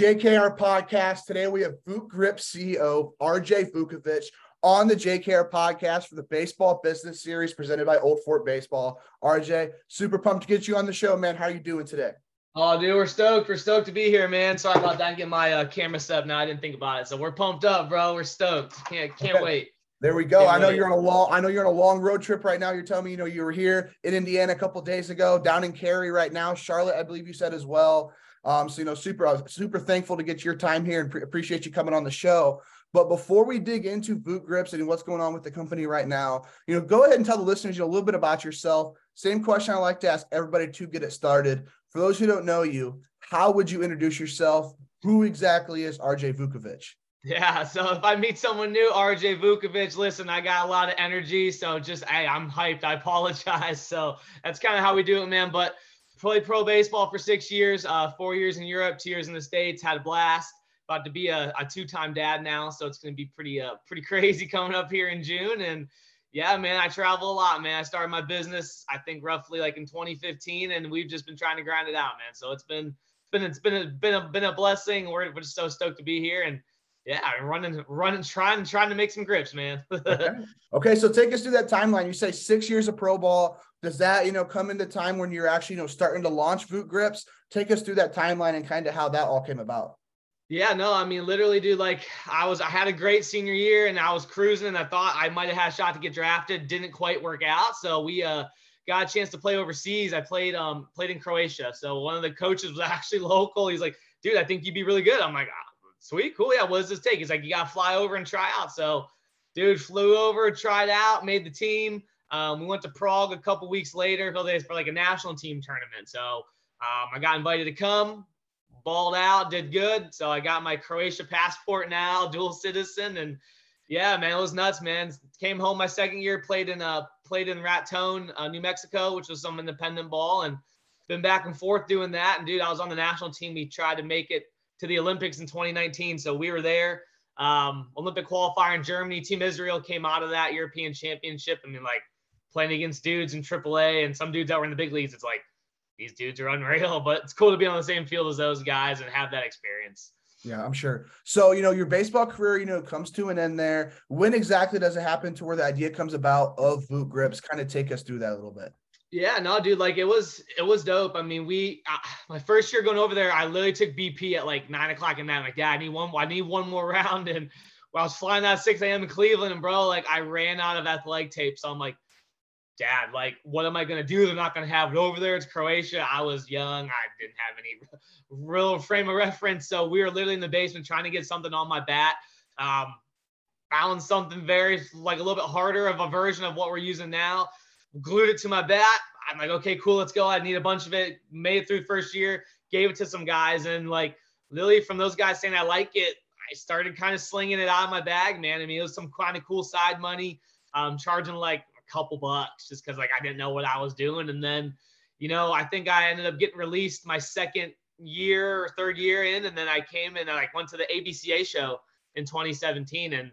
JKR podcast. Today we have Vuk Grip CEO RJ Vukovich on the JKR podcast for the Baseball Business Series presented by Old Fort Baseball. RJ, super pumped to get you on the show, man. How are you doing today? Oh, dude, we're stoked. We're stoked to be here, man. Sorry about that. Get my uh, camera set up now. I didn't think about it, so we're pumped up, bro. We're stoked. Can't can't okay. wait. There we go. Can't I know wait. you're on a long. I know you're on a long road trip right now. You're telling me, you know, you were here in Indiana a couple days ago, down in Cary right now. Charlotte, I believe you said as well. Um, so you know, super super thankful to get your time here and pre- appreciate you coming on the show. But before we dig into VukGripz and what's going on with the company right now, you know, go ahead and tell the listeners you know, a little bit about yourself. Same question I like to ask everybody to get it started. For those who don't know you, how would you introduce yourself? Who exactly is RJ Vukovich? Yeah, so if I meet someone new, RJ Vukovich, listen, I got a lot of energy, so just hey, I'm hyped. I apologize. So that's kind of how we do it, man. But played pro baseball for six years, uh, four years in Europe, two years in the States, had a blast. About to be a, a two-time dad now, so it's going to be pretty uh, pretty crazy coming up here in June. And yeah, man, I travel a lot, man. I started my business, I think roughly like in 2015, and we've just been trying to grind it out, man. So it's been it's been it's been a, been a, been a blessing. We're, we're just so stoked to be here, and yeah, I'm running, running, trying, trying to make some grips, man. okay. okay, so take us through that timeline. You say six years of pro ball, does that you know come into time when you're actually you know starting to launch VukGripz? Take us through that timeline and kind of how that all came about. Yeah no i mean literally dude like i was i had a great senior year and i was cruising and i thought i might have had a shot to get drafted. Didn't quite work out. So we uh got a chance to play overseas. I played um played in croatia. So one of the coaches was actually local. He's like dude i think you'd be really good. I'm like sweet cool yeah what does this take he's like you gotta fly over and try out so dude flew over tried out made the team um, we went to Prague a couple weeks later for like a national team tournament. So um, I got invited to come, balled out, did good. So I got my Croatia passport now, dual citizen, and yeah, man, it was nuts, man. Came home my second year, played in uh played in Raton, uh, New Mexico, which was some independent ball, and been back and forth doing that. And dude, I was on the national team. We tried to make it to the Olympics in 2019, so we were there. Um, Olympic qualifier in Germany. Team Israel came out of that European Championship. I mean, like playing against dudes in AAA and some dudes that were in the big leagues. It's like these dudes are unreal, but it's cool to be on the same field as those guys and have that experience. Yeah, I'm sure. So, you know, your baseball career, you know, comes to an end there. When exactly does it happen to where the idea comes about of VukGripz? Kind of take us through that a little bit. Yeah, no, dude, like it was, it was dope. I mean, we, uh, my first year going over there, I literally took BP at like nine o'clock at night. I'm like, yeah, I need one, I need one more round. And I was flying out 6 a.m. in Cleveland, and bro, like I ran out of athletic tape. So I'm like, dad, like, what am I to do? They're not to have it over there. It's Croatia. I was young. I didn't have any real frame of reference. So we were literally in the basement trying to get something on my bat. Um, found something very, like, a little bit harder of a version of what we're using now. Glued it to my bat. I'm like, okay, cool, let's go. I need a bunch of it. Made it through first year. Gave it to some guys. And, like, literally from those guys saying I like it, I started kind of slinging it out of my bag, man. I mean, it was some kind of cool side money. Um, charging like a couple bucks just because like I didn't know what I was doing. And then, you know, I think I ended up getting released my second year or third year in, and then I came and I like went to the ABCA show in 2017, and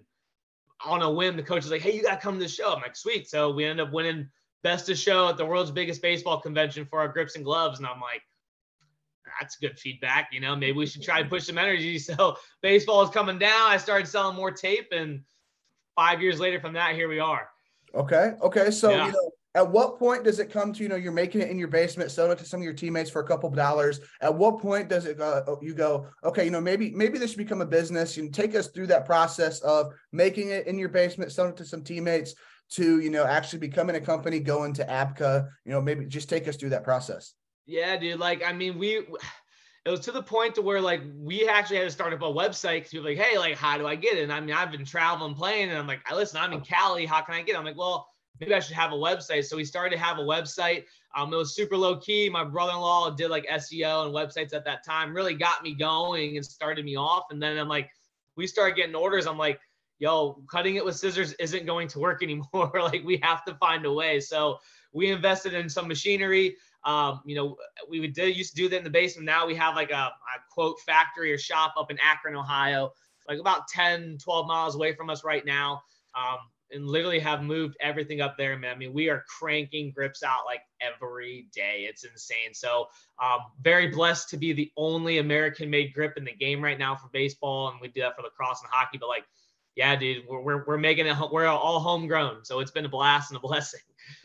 on a whim, the coach was like, "Hey, you gotta come to the show." I'm like, "Sweet." So we ended up winning best of show at the world's biggest baseball convention for our grips and gloves, and I'm like. That's good feedback, you know. Maybe we should try to push some energy. So baseball is coming down. I started selling more tape, and five years later from that, here we are. Okay. Okay. So, yeah. you know, at what point does it come to, you know, you're making it in your basement, selling it to some of your teammates for a couple of dollars. At what point does it go, oh, you go, okay, you know, maybe, maybe this should become a business. You take us through that process of making it in your basement, selling it to some teammates to, you know, actually becoming a company, going to ABCA, you know, maybe just take us through that process. Yeah, dude. Like, I mean, we, it was to the point to where like we actually had to start up a website because people like, hey, like how do I get it? And I mean, I've been traveling, playing, and I'm like, listen, I'm in Cali. How can I get? It? I'm like, well, maybe I should have a website. So we started to have a website. Um, it was super low key. My brother-in-law did like SEO and websites at that time, really got me going and started me off. And then I'm like, we started getting orders. I'm like, yo, cutting it with scissors isn't going to work anymore. like we have to find a way. So we invested in some machinery. Um, you know, we did used to do that in the basement. Now we have like a, a quote factory or shop up in Akron, Ohio, like about 10, 12 miles away from us right now. Um, and literally have moved everything up there, man. I mean, we are cranking grips out like every day. It's insane. So, um, very blessed to be the only American made grip in the game right now for baseball. And we do that for lacrosse and hockey. But, like, yeah, dude, we're, we're, we're making it, we're all homegrown. So, it's been a blast and a blessing.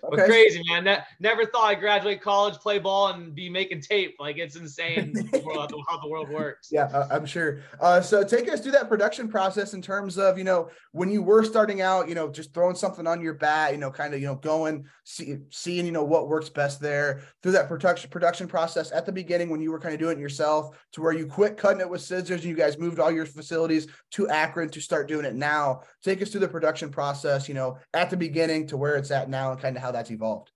Okay. But crazy, man. Ne- never thought I'd graduate college, play ball, and be making tape. Like it's insane how the world works. Yeah, I'm sure. Uh, so take us through that production process in terms of you know when you were starting out, you know, just throwing something on your bat, you know, kind of you know going see, seeing you know what works best there through that production production process at the beginning when you were kind of doing it yourself to where you quit cutting it with scissors and you guys moved all your facilities to Akron to start doing it now. Take us through the production process, you know, at the beginning to where it's at now and kind how that's evolved.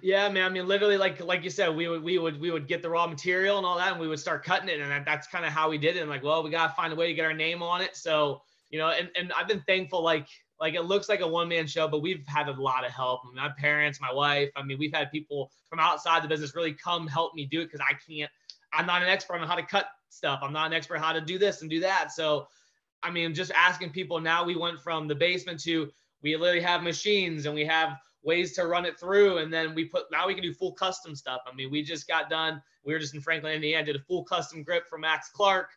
Yeah, man. I mean, literally, like like you said, we would we would we would get the raw material and all that, and we would start cutting it, and that, that's kind of how we did it. And like, well, we gotta find a way to get our name on it. So you know, and and I've been thankful. Like like it looks like a one man show, but we've had a lot of help. I mean, my parents, my wife. I mean, we've had people from outside the business really come help me do it because I can't. I'm not an expert on how to cut stuff. I'm not an expert how to do this and do that. So, I mean, just asking people. Now we went from the basement to we literally have machines and we have ways to run it through. And then we put now we can do full custom stuff. I mean, we just got done. We were just in Franklin, Indiana, did a full custom grip for Max Clark.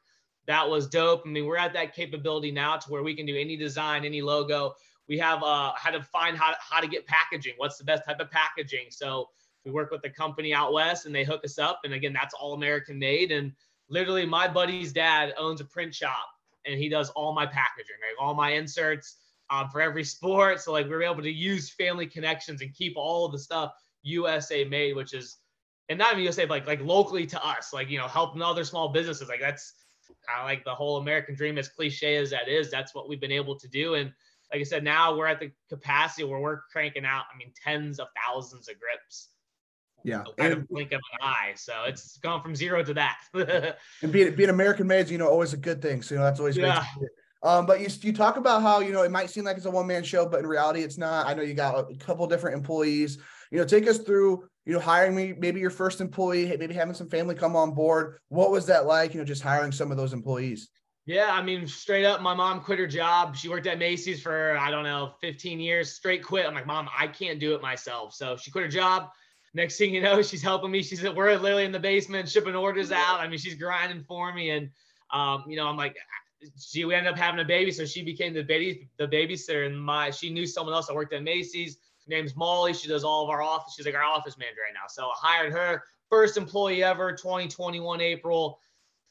That was dope. I mean, we're at that capability now to where we can do any design, any logo. We have uh, how to find how, how to get packaging. What's the best type of packaging? So we work with a company out west and they hook us up. And again, that's all American made. And literally, my buddy's dad owns a print shop and he does all my packaging, right? All my inserts um, for every sport. So like we were able to use family connections and keep all of the stuff USA made, which is and not even USA, but like like locally to us, like you know, helping other small businesses. Like that's kind of like the whole American dream, as cliche as that is. That's what we've been able to do. And like I said, now we're at the capacity where we're cranking out. I mean, tens of thousands of grips. Yeah, kind and, of blink of an eye. So it's gone from zero to that. and being being American made, you know, always a good thing. So you know, that's always yeah. great. Um, but you, you talk about how you know it might seem like it's a one man show, but in reality it's not. I know you got a couple different employees. You know, take us through you know hiring me, maybe your first employee, maybe having some family come on board. What was that like? You know, just hiring some of those employees. Yeah, I mean, straight up, my mom quit her job. She worked at Macy's for I don't know, 15 years, straight quit. I'm like, mom, I can't do it myself. So she quit her job. Next thing you know, she's helping me. She's we're literally in the basement shipping orders out. I mean, she's grinding for me, and um, you know, I'm like, she we ended up having a baby, so she became the baby the babysitter. And my she knew someone else that worked at Macy's. Her name's Molly. She does all of our office. She's like our office manager right now. So I hired her, first employee ever, 2021 April.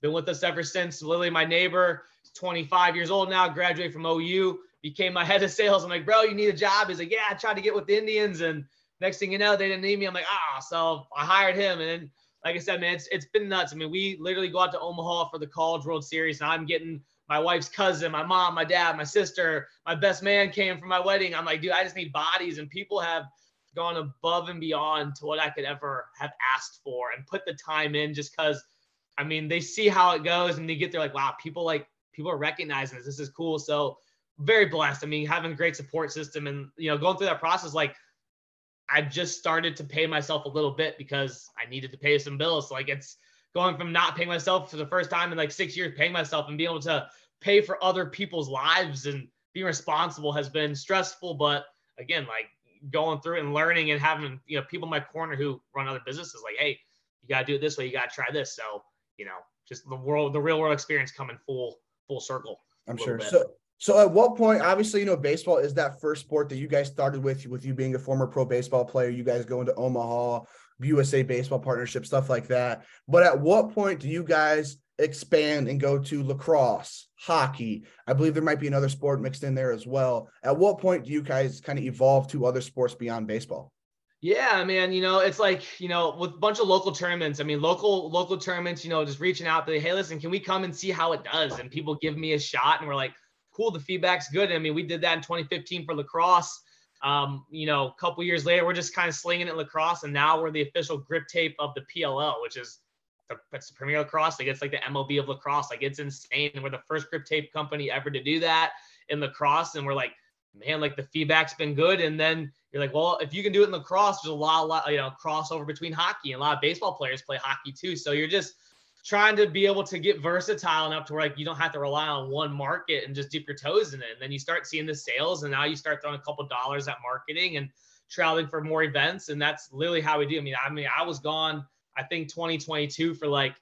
Been with us ever since. Lily, my neighbor, 25 years old now, graduated from OU, became my head of sales. I'm like, bro, you need a job. He's like, yeah, I tried to get with the Indians, and next thing you know, they didn't need me. I'm like, ah, so I hired him, and like I said, man, it's it's been nuts. I mean, we literally go out to Omaha for the College World Series, and I'm getting my wife's cousin, my mom, my dad, my sister, my best man came for my wedding. I'm like, dude, I just need bodies. And people have gone above and beyond to what I could ever have asked for and put the time in just because I mean they see how it goes and they get there like, wow, people like people are recognizing this. This is cool. So very blessed. I mean, having a great support system and you know, going through that process, like I just started to pay myself a little bit because I needed to pay some bills. Like it's going from not paying myself for the first time in like six years, paying myself and being able to pay for other people's lives and being responsible has been stressful. But again, like going through and learning and having, you know, people in my corner who run other businesses like, hey, you got to do it this way. You got to try this. So, you know, just the world, the real world experience coming full, full circle. I'm sure. Bit. So, so at what point, obviously, you know, baseball is that first sport that you guys started with, with you being a former pro baseball player, you guys going to Omaha, USA baseball partnership, stuff like that. But at what point do you guys expand and go to lacrosse, hockey? I believe there might be another sport mixed in there as well. At what point do you guys kind of evolve to other sports beyond baseball? Yeah, man. You know, it's like you know, with a bunch of local tournaments. I mean, local local tournaments. You know, just reaching out, to hey, listen, can we come and see how it does? And people give me a shot, and we're like, cool. The feedback's good. I mean, we did that in 2015 for lacrosse. Um, you know, a couple years later, we're just kind of slinging it lacrosse, and now we're the official grip tape of the PLL, which is the, the Premier Lacrosse. Like it's like the MLB of lacrosse. Like it's insane. And we're the first grip tape company ever to do that in lacrosse. And we're like, man, like the feedback's been good. And then you're like, well, if you can do it in lacrosse, there's a lot, a lot, you know, crossover between hockey and a lot of baseball players play hockey too. So you're just trying to be able to get versatile enough to where like you don't have to rely on one market and just dip your toes in it. And then you start seeing the sales, and now you start throwing a couple dollars at marketing and traveling for more events. And that's literally how we do. I mean, I mean, I was gone, I think 2022 for like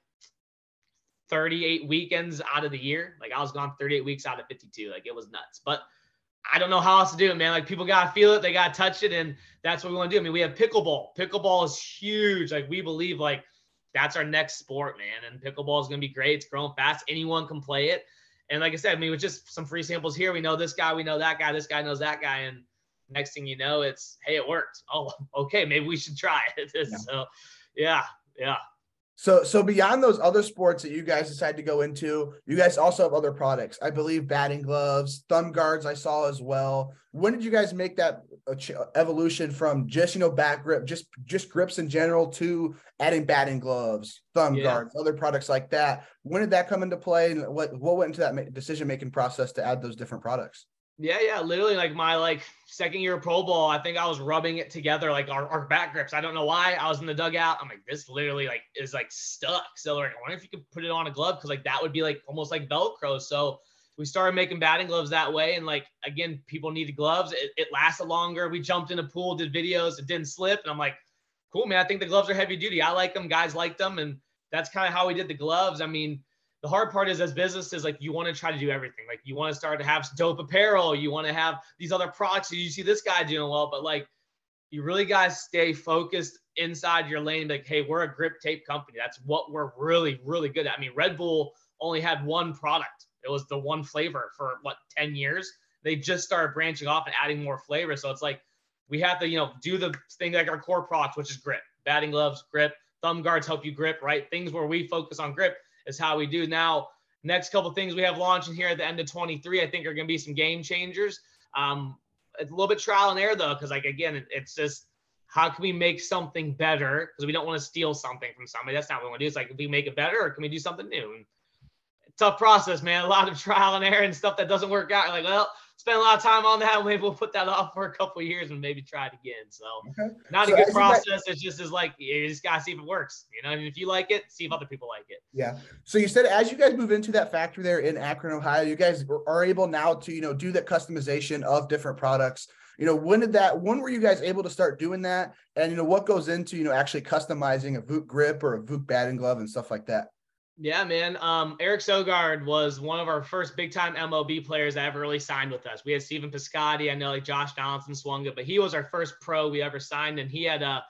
38 weekends out of the year. Like I was gone 38 weeks out of 52. Like it was nuts. But I don't know how else to do it, man. Like people gotta feel it, they gotta touch it, and that's what we want to do. I mean, we have pickleball. Pickleball is huge. Like we believe, like that's our next sport, man. And pickleball is going to be great. It's growing fast. Anyone can play it. And like I said, I mean, with just some free samples here, we know this guy, we know that guy, this guy knows that guy. And next thing you know, it's, hey, it worked. Oh, okay. Maybe we should try it. So, yeah, yeah. So, so beyond those other sports that you guys decide to go into, you guys also have other products. I believe batting gloves, thumb guards. I saw as well. When did you guys make that uh, evolution from just you know back grip, just just grips in general, to adding batting gloves, thumb yeah. guards, other products like that? When did that come into play, and what what went into that decision making process to add those different products? Yeah, yeah, literally like my like second year Pro Bowl, I think I was rubbing it together like our, our back grips. I don't know why. I was in the dugout. I'm like, this literally like is like stuck. So like, I wonder if you could put it on a glove because like that would be like almost like Velcro. So we started making batting gloves that way. And like again, people needed gloves. It, it lasted longer. We jumped in a pool, did videos, it didn't slip. And I'm like, cool, man. I think the gloves are heavy duty. I like them. Guys like them. And that's kind of how we did the gloves. I mean, the hard part is as businesses, like you want to try to do everything. Like you want to start to have dope apparel, you want to have these other products. You see this guy doing well, but like you really guys stay focused inside your lane. Like, hey, we're a grip tape company. That's what we're really, really good at. I mean, Red Bull only had one product. It was the one flavor for what 10 years. They just started branching off and adding more flavor. So it's like we have to, you know, do the thing like our core product, which is grip, batting gloves, grip, thumb guards help you grip, right? Things where we focus on grip is how we do now. Next couple things we have launching here at the end of 23, I think are going to be some game changers. Um, it's a little bit trial and error though, because like again, it's just how can we make something better? Because we don't want to steal something from somebody. That's not what we want to do. It's like, if we make it better, or can we do something new? And tough process, man. A lot of trial and error and stuff that doesn't work out. Like, well, spend a lot of time on that. Maybe we'll put that off for a couple years and maybe try it again. So okay. not so a good process. it's just is like you just gotta see if it works. You know, and if you like it, see if other people like it. Yeah. So you said as you guys move into that factory there in Akron, Ohio, you guys are able now to you know do that customization of different products. You know, when did that? When were you guys able to start doing that? And you know, what goes into you know actually customizing a Vuk grip or a Vuk batting glove and stuff like that? Yeah, man. Um, Eric Sogard was one of our first big time MLB players that ever really signed with us. We had Stephen Piscotty. I know like Josh Donaldson swung it, but he was our first pro we ever signed. And he had uh,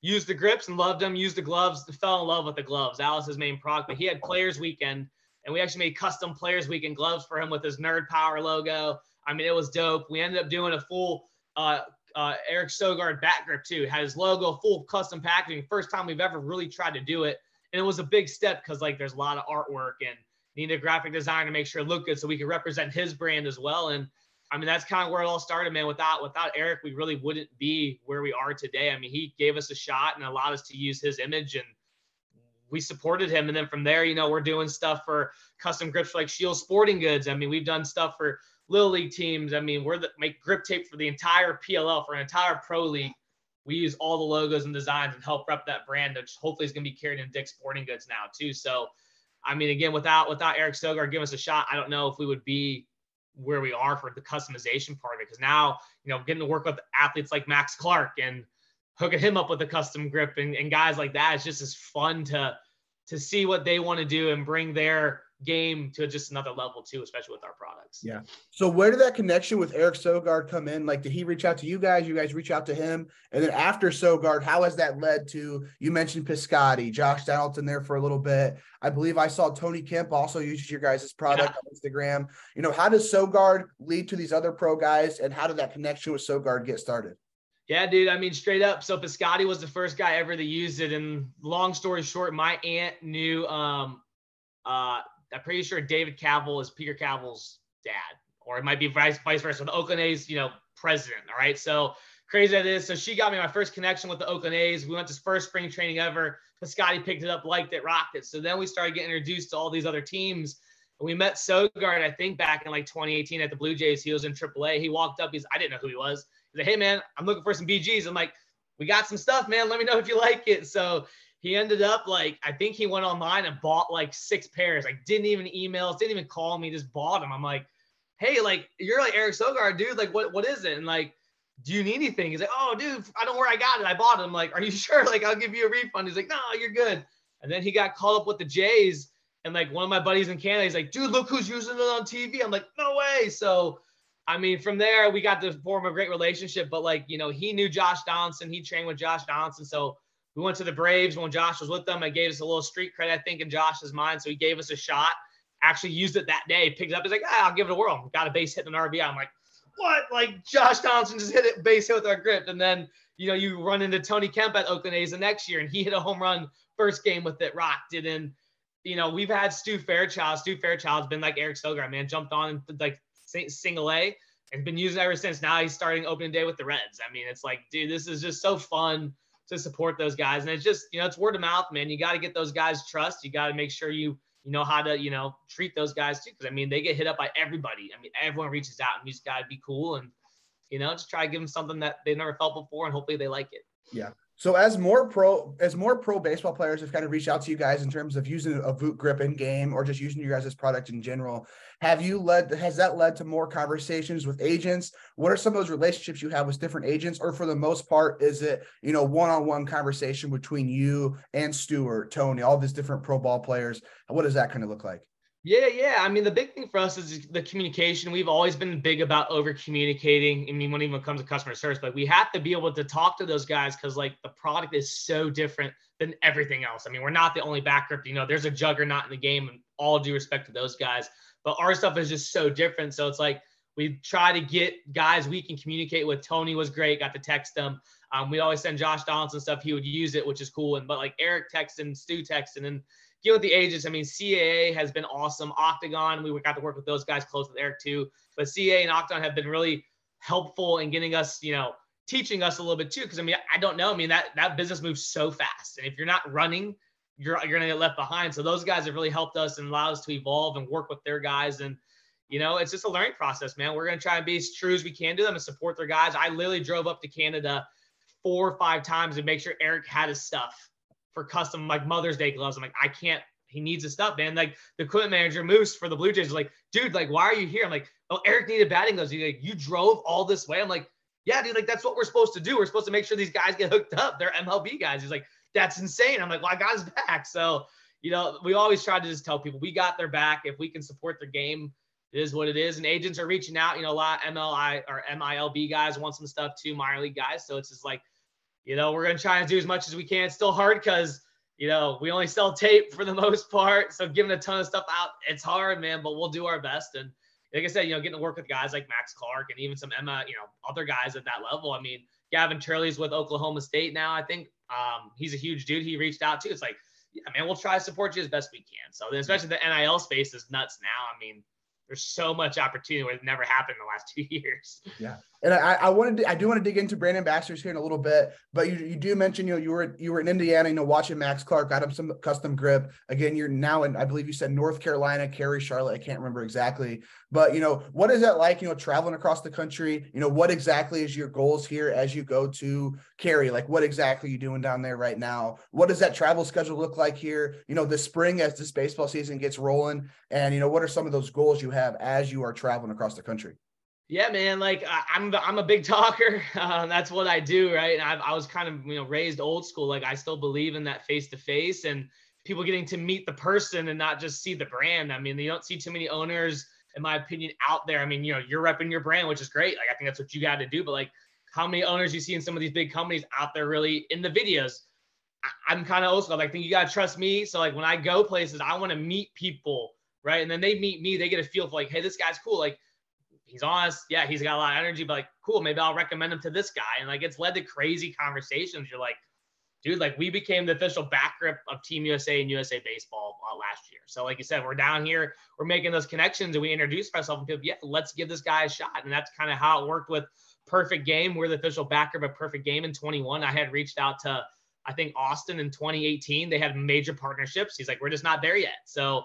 used the grips and loved them, used the gloves, fell in love with the gloves. His main product. But he had Players Weekend, and we actually made custom Players Weekend gloves for him with his Nerd Power logo. I mean, it was dope. We ended up doing a full uh, uh, Eric Sogard bat grip too. Had his logo, full custom packaging. First time we've ever really tried to do it and it was a big step because like there's a lot of artwork and need a graphic designer to make sure it looked good so we could represent his brand as well. And I mean that's kind of where it all started, man. Without without Eric, we really wouldn't be where we are today. I mean, he gave us a shot and allowed us to use his image and we supported him. And then from there, you know, we're doing stuff for custom grips like Shield Sporting Goods. I mean, we've done stuff for little league teams. I mean, we're the make grip tape for the entire PLL for an entire pro league we use all the logos and designs and help rep that brand, which hopefully is going to be carried in Dick's Sporting Goods now too. So, I mean, again, without without Eric Sogard giving us a shot, I don't know if we would be where we are for the customization part of it. Because now, you know, getting to work with athletes like Max Clark and hooking him up with a custom grip and, and guys like that, it's just as fun to to see what they want to do and bring their game to just another level too, especially with our products. Yeah. So where did that connection with Eric Sogard come in? Like, did he reach out to you guys? You guys reach out to him, and then after Sogard, how has that led to? You mentioned Piscotty, Josh Donaldson there for a little bit. I believe I saw Tony Kemp also uses your guys' product yeah. on Instagram. You know, how does Sogard lead to these other pro guys, and how did that connection with Sogard get started? Yeah, dude. I mean, straight up. So Piscotty was the first guy ever to use it. And long story short, my aunt knew um, uh, I'm pretty sure David Kaval is Peter Kaval's dad or it might be vice vice versa. The Oakland A's, you know, president. All right, so crazy that is. So she got me my first connection with the Oakland A's. We went to first spring training ever. Scotty picked it up, liked it, rocked it. So then we started getting introduced to all these other teams. And we met Sogard, I think, back in like 2018 at the Blue Jays. He was in AAA. He walked up. He's I didn't know who he was. He's like, "Hey man, I'm looking for some BGs." I'm like, "We got some stuff, man. Let me know if you like it." So he ended up like I think he went online and bought like six pairs. Like didn't even email, didn't even call me, just bought them. I'm like, "Hey, like you're like Eric Sogard, dude. Like what what is it?" And like do you need anything? He's like, oh, dude, I don't know where I got it. I bought it. I'm like, are you sure? Like, I'll give you a refund. He's like, no, you're good. And then he got called up with the Jays. And like one of my buddies in Canada, he's like, dude, look who's using it on TV. I'm like, no way. So, I mean, from there, we got to form a great relationship. But like, you know, he knew Josh Donaldson. He trained with Josh Donaldson. So we went to the Braves when Josh was with them. I gave us a little street credit, I think, in Josh's mind. So he gave us a shot. Actually used it that day. Picked it up. He's like, ah, I'll give it a whirl. Got a base hit an RBI. I'm like, what? Like Josh Donaldson just hit it base hit with our grip. And then, you know, you run into Tony Kemp at Oakland A's the next year and he hit a home run first game with it, rocked it. And, you know, we've had Stu Fairchild. Stu Fairchild's been like Eric Sogard, man, jumped on and like single A and been using ever since. Now he's starting opening day with the Reds. I mean, it's like, dude, this is just so fun to support those guys. And it's just, you know, it's word of mouth, man. You got to get those guys trust. You got to make sure you you know how to, you know, treat those guys too. Cause I mean, they get hit up by everybody. I mean, everyone reaches out and you just gotta be cool and, you know, just try to give them something that they never felt before and hopefully they like it. Yeah. So as more pro as more pro baseball players have kind of reached out to you guys in terms of using a Vuk grip in game or just using your guys' product in general, have you led has that led to more conversations with agents? What are some of those relationships you have with different agents, or for the most part, is it you know one-on-one conversation between you and Stewart, Tony, all these different pro ball players? What does that kind of look like? Yeah, yeah. I mean, the big thing for us is the communication. We've always been big about over communicating. I mean, when even comes to customer service, but we have to be able to talk to those guys because like the product is so different than everything else. I mean, we're not the only back grip. You know, there's a juggernaut in the game, and all due respect to those guys, but our stuff is just so different. So it's like we try to get guys we can communicate with. Tony was great. Got to text them. Um, we always send Josh Donaldson stuff. He would use it, which is cool. And but like Eric texting, Stu texting, and deal with the agents. I mean, CAA has been awesome. Octagon, we got to work with those guys close with Eric too. But CAA and Octagon have been really helpful in getting us, you know, teaching us a little bit too. Because I mean, I don't know. I mean, that that business moves so fast, and if you're not running, you're you're gonna get left behind. So those guys have really helped us and allowed us to evolve and work with their guys. And you know, it's just a learning process, man. We're gonna try and be as true as we can to them and support their guys. I literally drove up to Canada four or five times to make sure Eric had his stuff for custom like Mother's Day gloves. I'm like, I can't. He needs his stuff, man. Like the equipment manager Moose for the Blue Jays is like, dude, like, why are you here? I'm like, oh, Eric needed batting gloves. He's like, you drove all this way. I'm like, yeah, dude, like that's what we're supposed to do. We're supposed to make sure these guys get hooked up. They're MLB guys. He's like, that's insane. I'm like, well, I got his back. So, you know, we always try to just tell people we got their back. If we can support their game, it is what it is. And agents are reaching out. You know, a lot of MLI or MILB guys want some stuff too, minor league guys. So it's just like, you know, we're gonna try and do as much as we can. It's still hard because you know, we only sell tape for the most part. So giving a ton of stuff out, it's hard, man, but we'll do our best. And like I said, you know, getting to work with guys like Max Clark and even some Emma, you know, other guys at that level. I mean, Gavin Turley's with Oklahoma State now. I think um, he's a huge dude. He reached out to. It's like, yeah, man, we'll try to support you as best we can. So especially the NIL space is nuts now. I mean, there's so much opportunity where it never happened in the last two years. Yeah. And I, I wanted to, I do want to dig into Brandon Baxter's here in a little bit, but you, you do mention, you know, you were, you were in Indiana, you know, watching Max Clark, got him some custom grip. Again, you're now in, I believe you said North Carolina, Cary, Charlotte. I can't remember exactly, but you know, what is that like, you know, traveling across the country, you know, what exactly is your goals here as you go to Cary? Like what exactly are you doing down there right now? What does that travel schedule look like here, you know, this spring as this baseball season gets rolling? And, you know, what are some of those goals you have as you are traveling across the country? Yeah, man. Like I'm, I'm a big talker. Uh, that's what I do, right? And I've, I was kind of, you know, raised old school. Like I still believe in that face to face and people getting to meet the person and not just see the brand. I mean, you don't see too many owners, in my opinion, out there. I mean, you know, you're repping your brand, which is great. Like I think that's what you got to do. But like, how many owners you see in some of these big companies out there really in the videos? I, am kind of old school. Like, I think you gotta trust me. So like, when I go places, I want to meet people, right? And then they meet me. They get a feel for like, hey, this guy's cool. Like he's honest. Yeah, he's got a lot of energy, but like, cool, maybe I'll recommend him to this guy. And like, it's led to crazy conversations. You're like, dude, like we became the official back grip of Team USA and USA Baseball uh, last year. So, like you said, we're down here, we're making those connections, and we introduced ourselves and people, yeah, let's give this guy a shot. And that's kind of how it worked with Perfect Game. We're the official back grip of Perfect Game in 21. I had reached out to, I think Austin in 2018. They had major partnerships. He's like, we're just not there yet. So,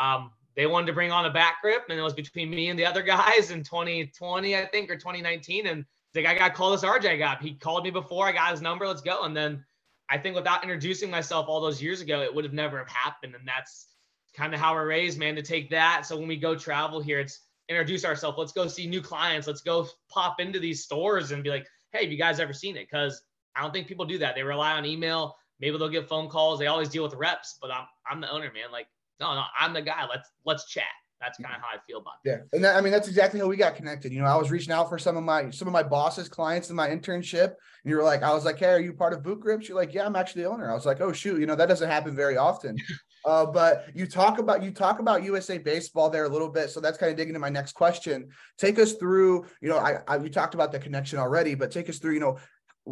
um, they wanted to bring on a back grip, and it was between me and the other guys in 2020, I think, or 2019. And like, I got to call this RJ guy. He called me before I got his number. Let's go. And then I think without introducing myself all those years ago, it would have never have happened. And that's kind of how we're raised, man, to take that. So when we go travel here, it's introduce ourselves. Let's go see new clients. Let's go pop into these stores and be like, hey, have you guys ever seen it? Because I don't think people do that. They rely on email. Maybe they'll get phone calls. They always deal with reps, but I'm I'm the owner, man. Like, no, no, I'm the guy. Let's let's chat that's kind of how I feel about it. Yeah, and that, I mean that's exactly how we got connected. You know, I was reaching out for some of my some of my bosses, clients in my internship, and you were like, I was like, hey, are you part of VukGripz? You're like, yeah, I'm actually the owner. I was like, oh shoot, you know that doesn't happen very often. uh, but you talk about you talk about USA baseball there a little bit, so that's kind of digging into my next question. Take us through, you know, I, I we talked about the connection already, but take us through, you know,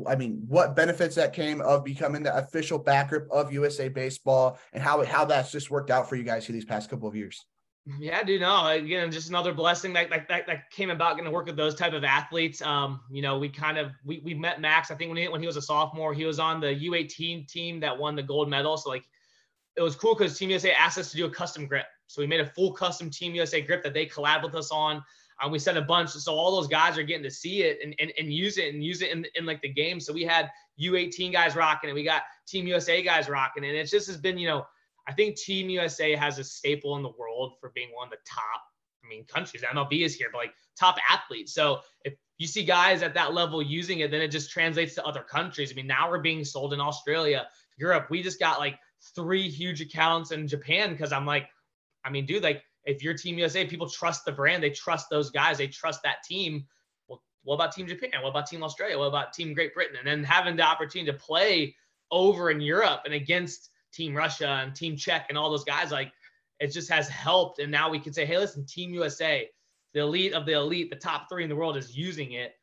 I mean, what benefits that came of becoming the official back grip of USA Baseball, and how how that's just worked out for you guys here these past couple of years. Yeah, dude. No, again, just another blessing that, that that, that came about getting to work with those type of athletes. Um, you know, we kind of we we met Max. I think when he when he was a sophomore, he was on the U18 team that won the gold medal. So like, it was cool because Team USA asked us to do a custom grip. So we made a full custom Team USA grip that they collab with us on. Um, we sent a bunch, so all those guys are getting to see it and, and, and use it and use it in, in like the game. So we had U18 guys rocking it, we got Team USA guys rocking. And it just has been, you know, I think Team USA has a staple in the world for being one of the top, I mean, countries. MLB is here, but like top athletes. So if you see guys at that level using it, then it just translates to other countries. I mean, now we're being sold in Australia, Europe. We just got like three huge accounts in Japan because I'm like, I mean, dude, like if you're Team USA, people trust the brand, they trust those guys, they trust that team. Well, what about Team Japan? What about Team Australia? What about Team Great Britain? And then having the opportunity to play over in Europe and against Team Russia and Team Czech and all those guys, like it just has helped. And now we can say, hey, listen, Team USA, the elite of the elite, the top three in the world is using it.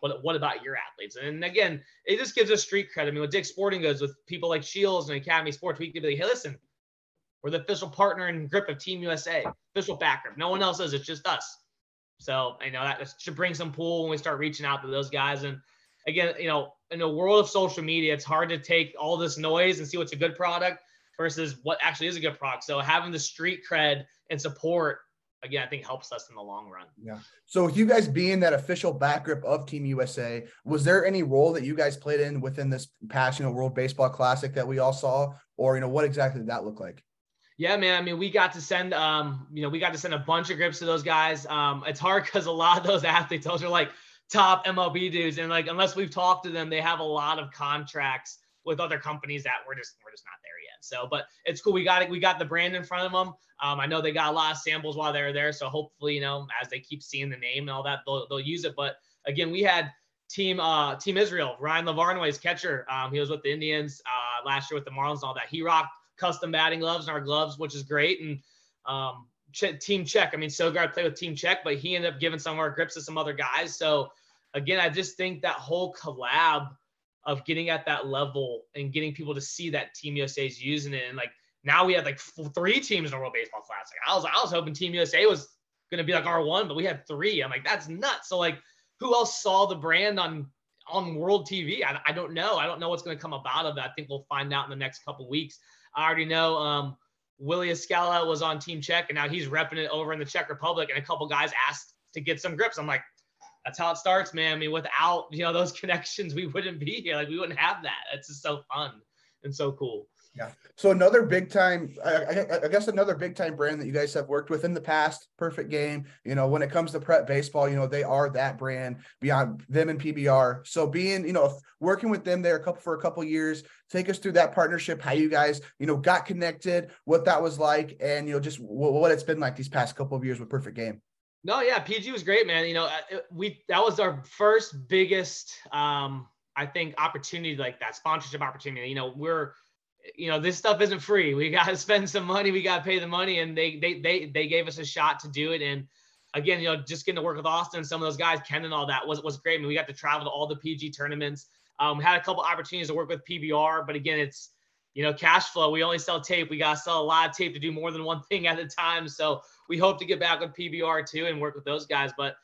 What, what about your athletes? And again, it just gives us street credit. I mean, with Dick Sporting Goods, with people like Shields and Academy Sports, we can be like, hey, listen, we're the official partner and grip of Team USA, official backer. No one else is. It's just us. So I know that should bring some pull when we start reaching out to those guys. And again, you know, in a world of social media, it's hard to take all this noise and see what's a good product versus what actually is a good product. So having the street cred and support, again, I think helps us in the long run. Yeah. So you guys being that official back grip of Team USA, was there any role that you guys played in within this past, you know, World Baseball Classic that we all saw, or you know, what exactly did that look like? Yeah, man. I mean, we got to send, um, you know, we got to send a bunch of grips to those guys. Um, it's hard because a lot of those athletes, those are like top MLB dudes, and like unless we've talked to them, they have a lot of contracts with other companies that we're just we're just not there yet. So, but it's cool. We got it. We got the brand in front of them. Um, I know they got a lot of samples while they were there, so hopefully, you know, as they keep seeing the name and all that, they'll they'll use it. But again, we had team uh team Israel, Ryan Lavarnway's catcher. Um, he was with the Indians uh last year with the Marlins and all that. He rocked custom batting gloves and our gloves, which is great. And um, Team Czech. I mean, Sogard played with Team Czech, but he ended up giving some of our grips to some other guys. So again, I just think that whole collab of getting at that level and getting people to see that Team USA is using it, and like now we have like three teams in the World Baseball Classic. I was I was hoping Team USA was gonna be like our one, but we had three. I'm like that's nuts. So like, who else saw the brand on on World TV? I, I don't know. I don't know what's gonna come about of that. I think we'll find out in the next couple weeks. I already know. Um, Willie Escala was on Team Czech, and now he's repping it over in the Czech Republic. And a couple guys asked to get some grips. I'm like, that's how it starts, man. I mean, without you know those connections, we wouldn't be here. Like we wouldn't have that. It's just so fun and so cool. Yeah. So another big time, I, I, guess another big time brand that you guys have worked with in the past, Perfect Game. You know, when it comes to prep baseball, you know they are that brand beyond them and PBR. So being, you know, working with them there a couple for a couple years, take us through that partnership, how you guys, you know, got connected, what that was like, and you know, just what, what it's been like these past couple of years with Perfect Game. No, yeah, PG was great, man. You know, uh, we that was our first biggest, um, I think, opportunity like that sponsorship opportunity. You know, we're, you know, this stuff isn't free. We got to spend some money. We got to pay the money, and they they they they gave us a shot to do it. And again, you know, just getting to work with Austin some of those guys, Ken and all that was was great. I mean, we got to travel to all the PG tournaments. Um, had a couple opportunities to work with PBR, but again, it's you know cash flow. We only sell tape. We got to sell a lot of tape to do more than one thing at a time. So we hope to get back with PBR too and work with those guys. But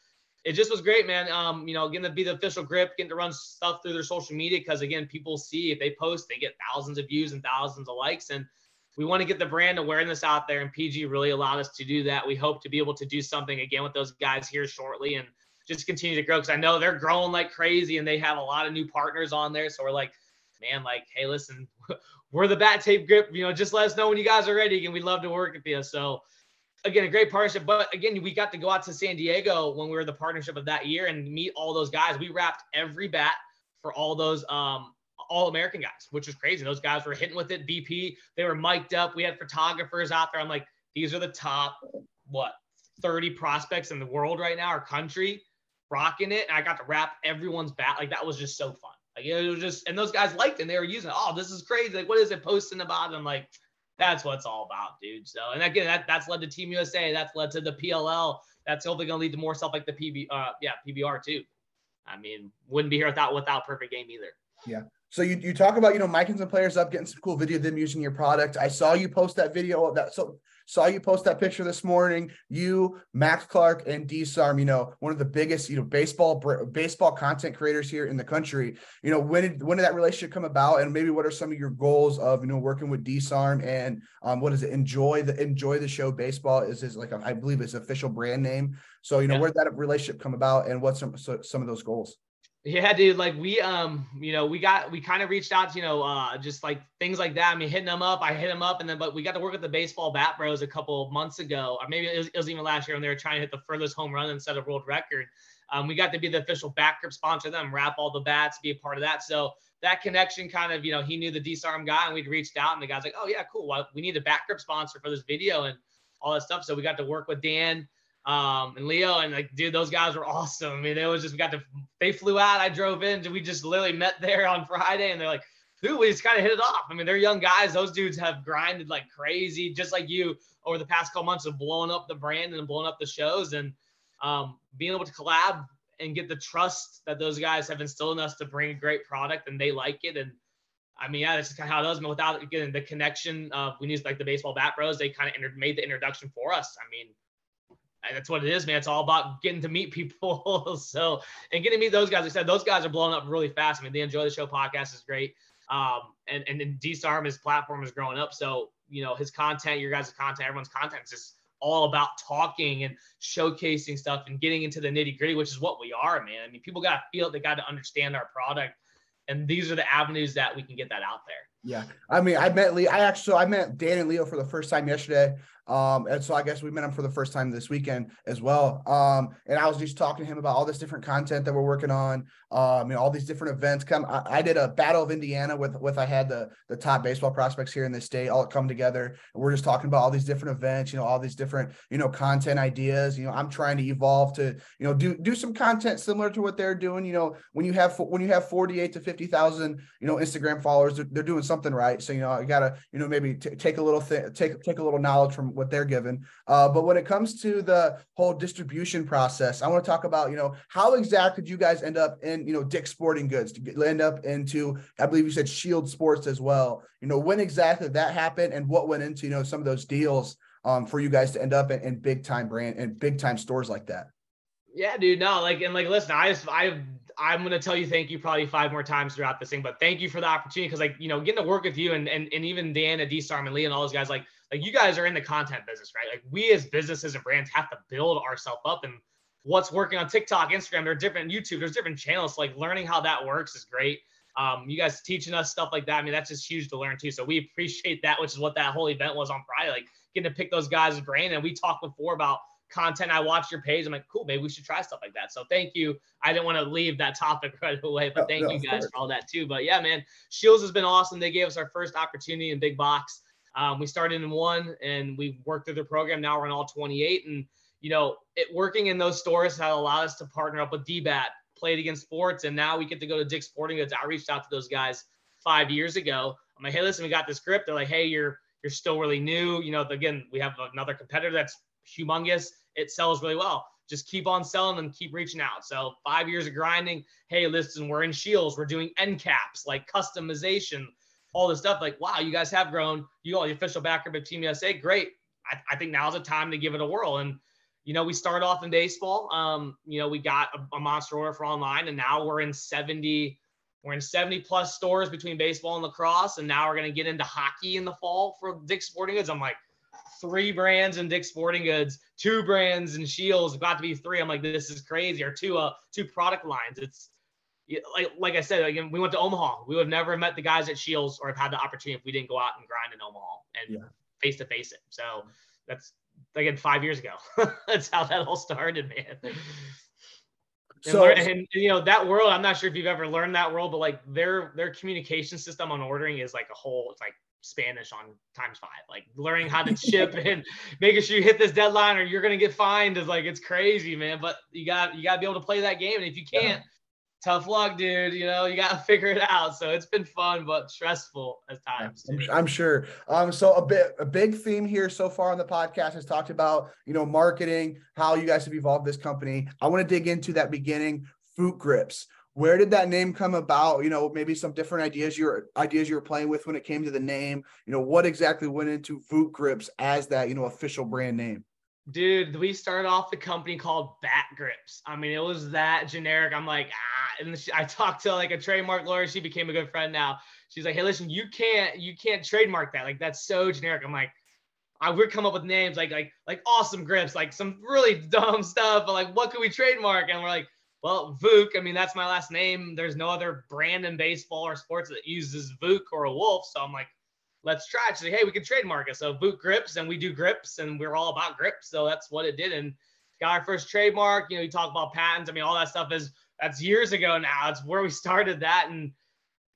it just was great, man. Um, you know, getting to be the official grip, getting to run stuff through their social media because again, people see if they post, they get thousands of views and thousands of likes, and we want to get the brand awareness out there. And PG really allowed us to do that. We hope to be able to do something again with those guys here shortly and just continue to grow because I know they're growing like crazy and they have a lot of new partners on there. So we're like, man, like, hey, listen, we're the bat tape grip. You know, just let us know when you guys are ready, and we'd love to work with you. So again, a great partnership. But again, we got to go out to San Diego when we were the partnership of that year and meet all those guys. We wrapped every bat for all those um, all American guys, which was crazy. Those guys were hitting with it. BP, they were mic'd up. We had photographers out there. I'm like, these are the top what 30 prospects in the world right now, our country, rocking it. And I got to wrap everyone's bat. Like that was just so fun. Like it was just, and those guys liked it. And they were using, it. oh, this is crazy. Like, what is it posting about? And I'm like, that's what it's all about, dude. So, and again, that, that's led to Team USA. That's led to the PLL. That's hopefully going to lead to more stuff like the PB, uh, yeah, PBR too. I mean, wouldn't be here without without perfect game either. Yeah. So you, you talk about you know miking some players up, getting some cool video of them using your product. I saw you post that video that. So Saw you post that picture this morning. You, Max Clark, and Disarm. You know, one of the biggest you know baseball baseball content creators here in the country. You know, when did when did that relationship come about, and maybe what are some of your goals of you know working with Disarm and um, what is it? Enjoy the enjoy the show baseball is his like I believe his official brand name. So you know, yeah. where did that relationship come about, and what's some so, some of those goals? Yeah, dude. Like we, um, you know, we got, we kind of reached out to, you know, uh, just like things like that. I mean, hitting them up, I hit them up, and then, but we got to work with the baseball bat bros a couple months ago, or maybe it was, it was even last year, when they were trying to hit the furthest home run set a world record. Um, we got to be the official back grip sponsor them, wrap all the bats, be a part of that. So that connection kind of, you know, he knew the disarm guy, and we'd reached out, and the guy's like, oh yeah, cool. Well, we need a back grip sponsor for this video and all that stuff. So we got to work with Dan um, and Leo and like, dude, those guys were awesome. I mean, it was just, we got to, they flew out, I drove in, we just literally met there on Friday and they're like, dude, we just kind of hit it off. I mean, they're young guys. Those dudes have grinded like crazy, just like you over the past couple months of blowing up the brand and blowing up the shows and um, being able to collab and get the trust that those guys have instilled in us to bring a great product and they like it. And I mean, yeah, that's kind of how it does. But without getting the connection of we need like the baseball bat bros, they kind of made the introduction for us. I mean, that's what it is, man. It's all about getting to meet people. so, and getting to meet those guys. I said those guys are blowing up really fast. I mean, they enjoy the show. Podcast is great. Um, and and then Disarm, his platform is growing up. So, you know, his content, your guys' content, everyone's content is just all about talking and showcasing stuff and getting into the nitty gritty, which is what we are, man. I mean, people got to feel it. They got to understand our product. And these are the avenues that we can get that out there. Yeah, I mean, I met Lee. I actually I met Dan and Leo for the first time yesterday. Um, and so I guess we met him for the first time this weekend as well. Um, and I was just talking to him about all this different content that we're working on. Um, you know, all these different events come. I, I, did a battle of Indiana with with I had the the top baseball prospects here in the state all come together. And we're just talking about all these different events, you know, all these different, you know, content ideas. You know, I'm trying to evolve to, you know, do do some content similar to what they're doing. You know, when you have when you have 48 to 50,000, you know, Instagram followers, they're, they're, doing something right. So, you know, I gotta, you know, maybe t- take a little thing, take take a little knowledge from what they're given. Uh, but when it comes to the whole distribution process, I want to talk about, you know, how exactly did you guys end up in, you know, Dick's Sporting Goods to end up into, I believe you said Shield Sports as well. You know, when exactly that happened and what went into, you know, some of those deals um, for you guys to end up in, in big time brand and big time stores like that. Yeah, dude. No, like, and like, listen, I I I'm gonna tell you thank you probably five more times throughout this thing, but thank you for the opportunity because like you know getting to work with you and and, and even Dan and D-Star and Lee and all those guys like like you guys are in the content business, right? Like we as businesses and brands have to build ourselves up and what's working on TikTok, Instagram, there are different YouTube, there's different channels. So like learning how that works is great. Um, you guys teaching us stuff like that. I mean, that's just huge to learn too. So we appreciate that, which is what that whole event was on Friday, like getting to pick those guys' brain. And we talked before about content. I watched your page. I'm like, cool, maybe we should try stuff like that. So thank you. I didn't want to leave that topic right away, but thank no, you guys for all that too. But yeah, man, Shields has been awesome. They gave us our first opportunity in big box. Um, we started in one and we worked through the program. Now we're in all 28. And, you know, it working in those stores has allowed us to partner up with DBAT, Play It Again Sports. And now we get to go to Dick's Sporting Goods. I reached out to those guys five years ago. I'm like, hey, listen, we got this grip. They're like, hey, you're, you're still really new. You know, again, we have another competitor that's humongous. It sells really well. just keep on selling them, keep reaching out. So five years of grinding. Hey, listen, we're in Shields. We're doing end caps, like customization, all this stuff. Like, wow, you guys have grown. You got the official backer of Team USA. Great. I, I think now's the time to give it a whirl. And you know, we started off in baseball. Um, you know, we got a, a monster order for online, and now we're in 70 we're in 70 plus stores between baseball and lacrosse, and now we're gonna get into hockey in the fall for Dick's Sporting Goods. I'm like, three brands in Dick's Sporting Goods, two brands in Scheels, about to be three. I'm like, this is crazy. Or two, uh, two product lines. It's like, like I said, again, we went to Omaha. We would have never met the guys at Scheels or have had the opportunity if we didn't go out and grind in Omaha and face to face it. So that's again five years ago. that's how that all started, man. So, and, and, you know that world, I'm not sure if you've ever learned that world, but like their their communication system on ordering is like a whole. It's like Spanish on times five. Like learning how to ship and making sure you hit this deadline or you're gonna get fined is like it's crazy, man. But you got you gotta be able to play that game, and if you can't, yeah. tough luck, dude. You know you gotta figure it out. So it's been fun but stressful at times. I'm, I'm, sure. Um, so a bit a big theme here so far on the podcast has talked about you know marketing, how you guys have evolved this company. I want to dig into that beginning. VukGripz where did that name come about? You know maybe some different ideas your ideas you were playing with when it came to the name. You know what exactly went into VukGripz as that you know official brand name? Dude we started off the company called bat grips. I mean it was that generic. I'm like ah and i talked to like a trademark lawyer. She became a good friend now. She's like hey listen you can't you can't trademark that. Like that's so generic. I'm like I would come up with names like like like awesome grips, like some really dumb stuff, but like what could we trademark? And we're like, well, Vuk, I mean, that's my last name. There's no other brand in baseball or sports that uses Vuk or a wolf. So I'm like, let's try it. She's like, hey, we can trademark it. So Vuk grips and we do grips and we're all about grips. So that's what it did. And got our first trademark. You know, you talk about patents. I mean, all that stuff is that's years ago now. It's where we started that. And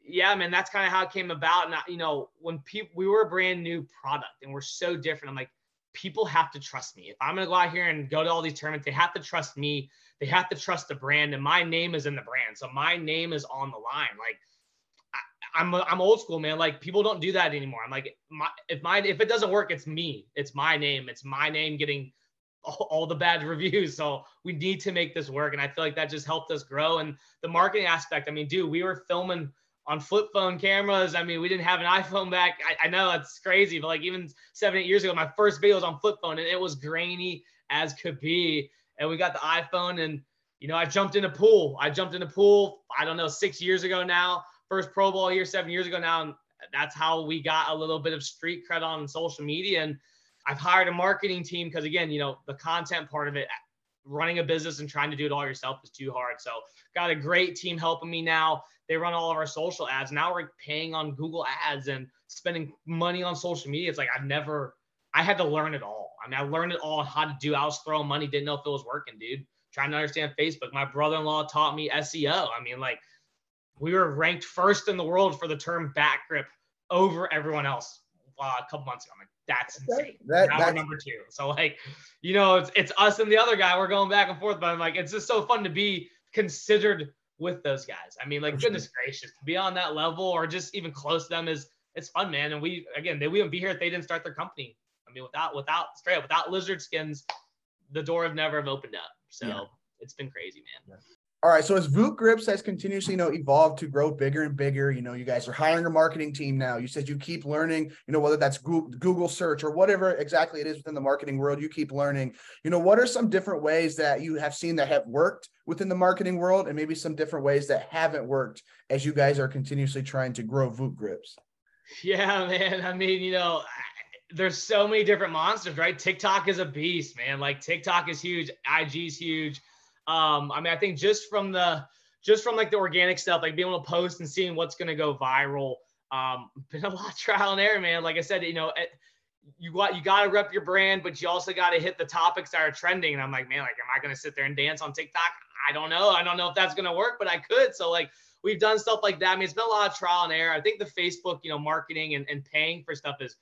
yeah, man, that's kind of how it came about. And I, you know, when people we were a brand new product and we're so different, I'm like, people have to trust me. If I'm gonna go out here and go to all these tournaments, they have to trust me they have to trust the brand, and my name is in the brand, so my name is on the line. Like I, am I'm, I'm old school, man. Like people don't do that anymore. I'm like, my, if my if it doesn't work, it's me. It's my name. It's my name getting all, all the bad reviews. So we need to make this work, and I feel like that just helped us grow. And the marketing aspect. I mean, dude, we were filming on flip phone cameras. I mean, we didn't have an iPhone back. I, I, know it's crazy, but like even seven, eight years ago, my first video was on flip phone and it was grainy as could be and we got the iPhone and you know I jumped in a pool. I jumped in a pool. I don't know six years ago now. First Pro Bowl year, seven years ago now. And that's how we got a little bit of street cred on social media. And I've hired a marketing team because again, you know, the content part of it, running a business and trying to do it all yourself is too hard. So got a great team helping me now. They run all of our social ads. Now we're paying on Google ads and spending money on social media. It's like I've never, I had to learn it all. I mean, I learned it all how to do. I was throwing money, didn't know if it was working, dude. Trying to understand Facebook. My brother-in-law taught me SEO. I mean, like we were ranked first in the world for the term bat grip over everyone else uh, a couple months ago. I'm like, that's insane. That, now we're number two. So like, you know, it's it's us and the other guy. We're going back and forth, but I'm like, it's just so fun to be considered with those guys. I mean, like, goodness gracious, to be on that level or just even close to them is it's fun, man. And we again, they wouldn't be here if they didn't start their company I mean, without without straight up without lizard skins, the door have never have opened up. So yeah. it's been crazy, man. Yeah. All right. So as VukGripz has continuously, you know, evolved to grow bigger and bigger, you know, you guys are hiring a marketing team now. You said you keep learning, you know, whether that's Google search or whatever exactly it is within the marketing world, you keep learning. You know, what are some different ways that you have seen that have worked within the marketing world and maybe some different ways that haven't worked as you guys are continuously trying to grow VukGripz? Yeah, man. I mean, you know, there's so many different monsters, right? TikTok is a beast, man. Like TikTok is huge, IG's huge. Um, I mean, I think just from the just from like the organic stuff, like being able to post and seeing what's gonna go viral, um, been a lot of trial and error, man. Like I said, you know, it, you got you got to rep your brand, but you also got to hit the topics that are trending. And I'm like, man, like, am I gonna sit there and dance on TikTok? I don't know. I don't know if that's gonna work, but I could. So like, we've done stuff like that. I mean, it's been a lot of trial and error. I think the Facebook, you know, marketing and, and paying for stuff is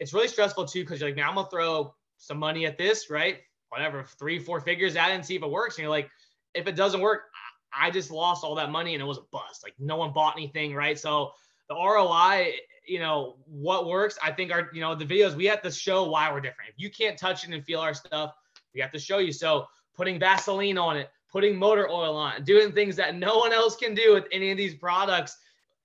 it's really stressful too because you're like, now I'm gonna throw some money at this, right? Whatever, three, four figures at it and see if it works. And you're like, if it doesn't work, I just lost all that money and it was a bust. Like no one bought anything, right? So the ROI, you know, what works, I think are, you know, the videos we have to show why we're different. If you can't touch it and feel our stuff, we have to show you. So putting Vaseline on it, putting motor oil on doing things that no one else can do with any of these products.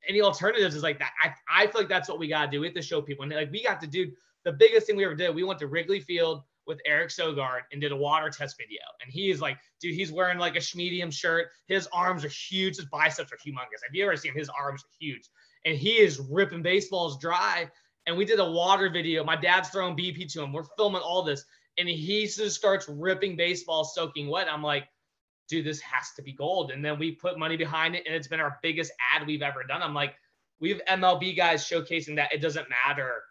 Any alternatives is like that. I, I feel like that's what we got to do. We have to show people. And like we got to do the biggest thing we ever did. We went to Wrigley Field with Eric Sogard and did a water test video. And he is like, dude, he's wearing like a medium shirt. His arms are huge. His biceps are humongous. Have you ever seen him? His arms are huge. And he is ripping baseballs dry. And we did a water video. My dad's throwing BP to him. We're filming all this. And he just starts ripping baseballs soaking wet. I'm like, dude, this has to be gold. And then we put money behind it. And it's been our biggest ad we've ever done. I'm like, we have MLB guys showcasing that it doesn't matter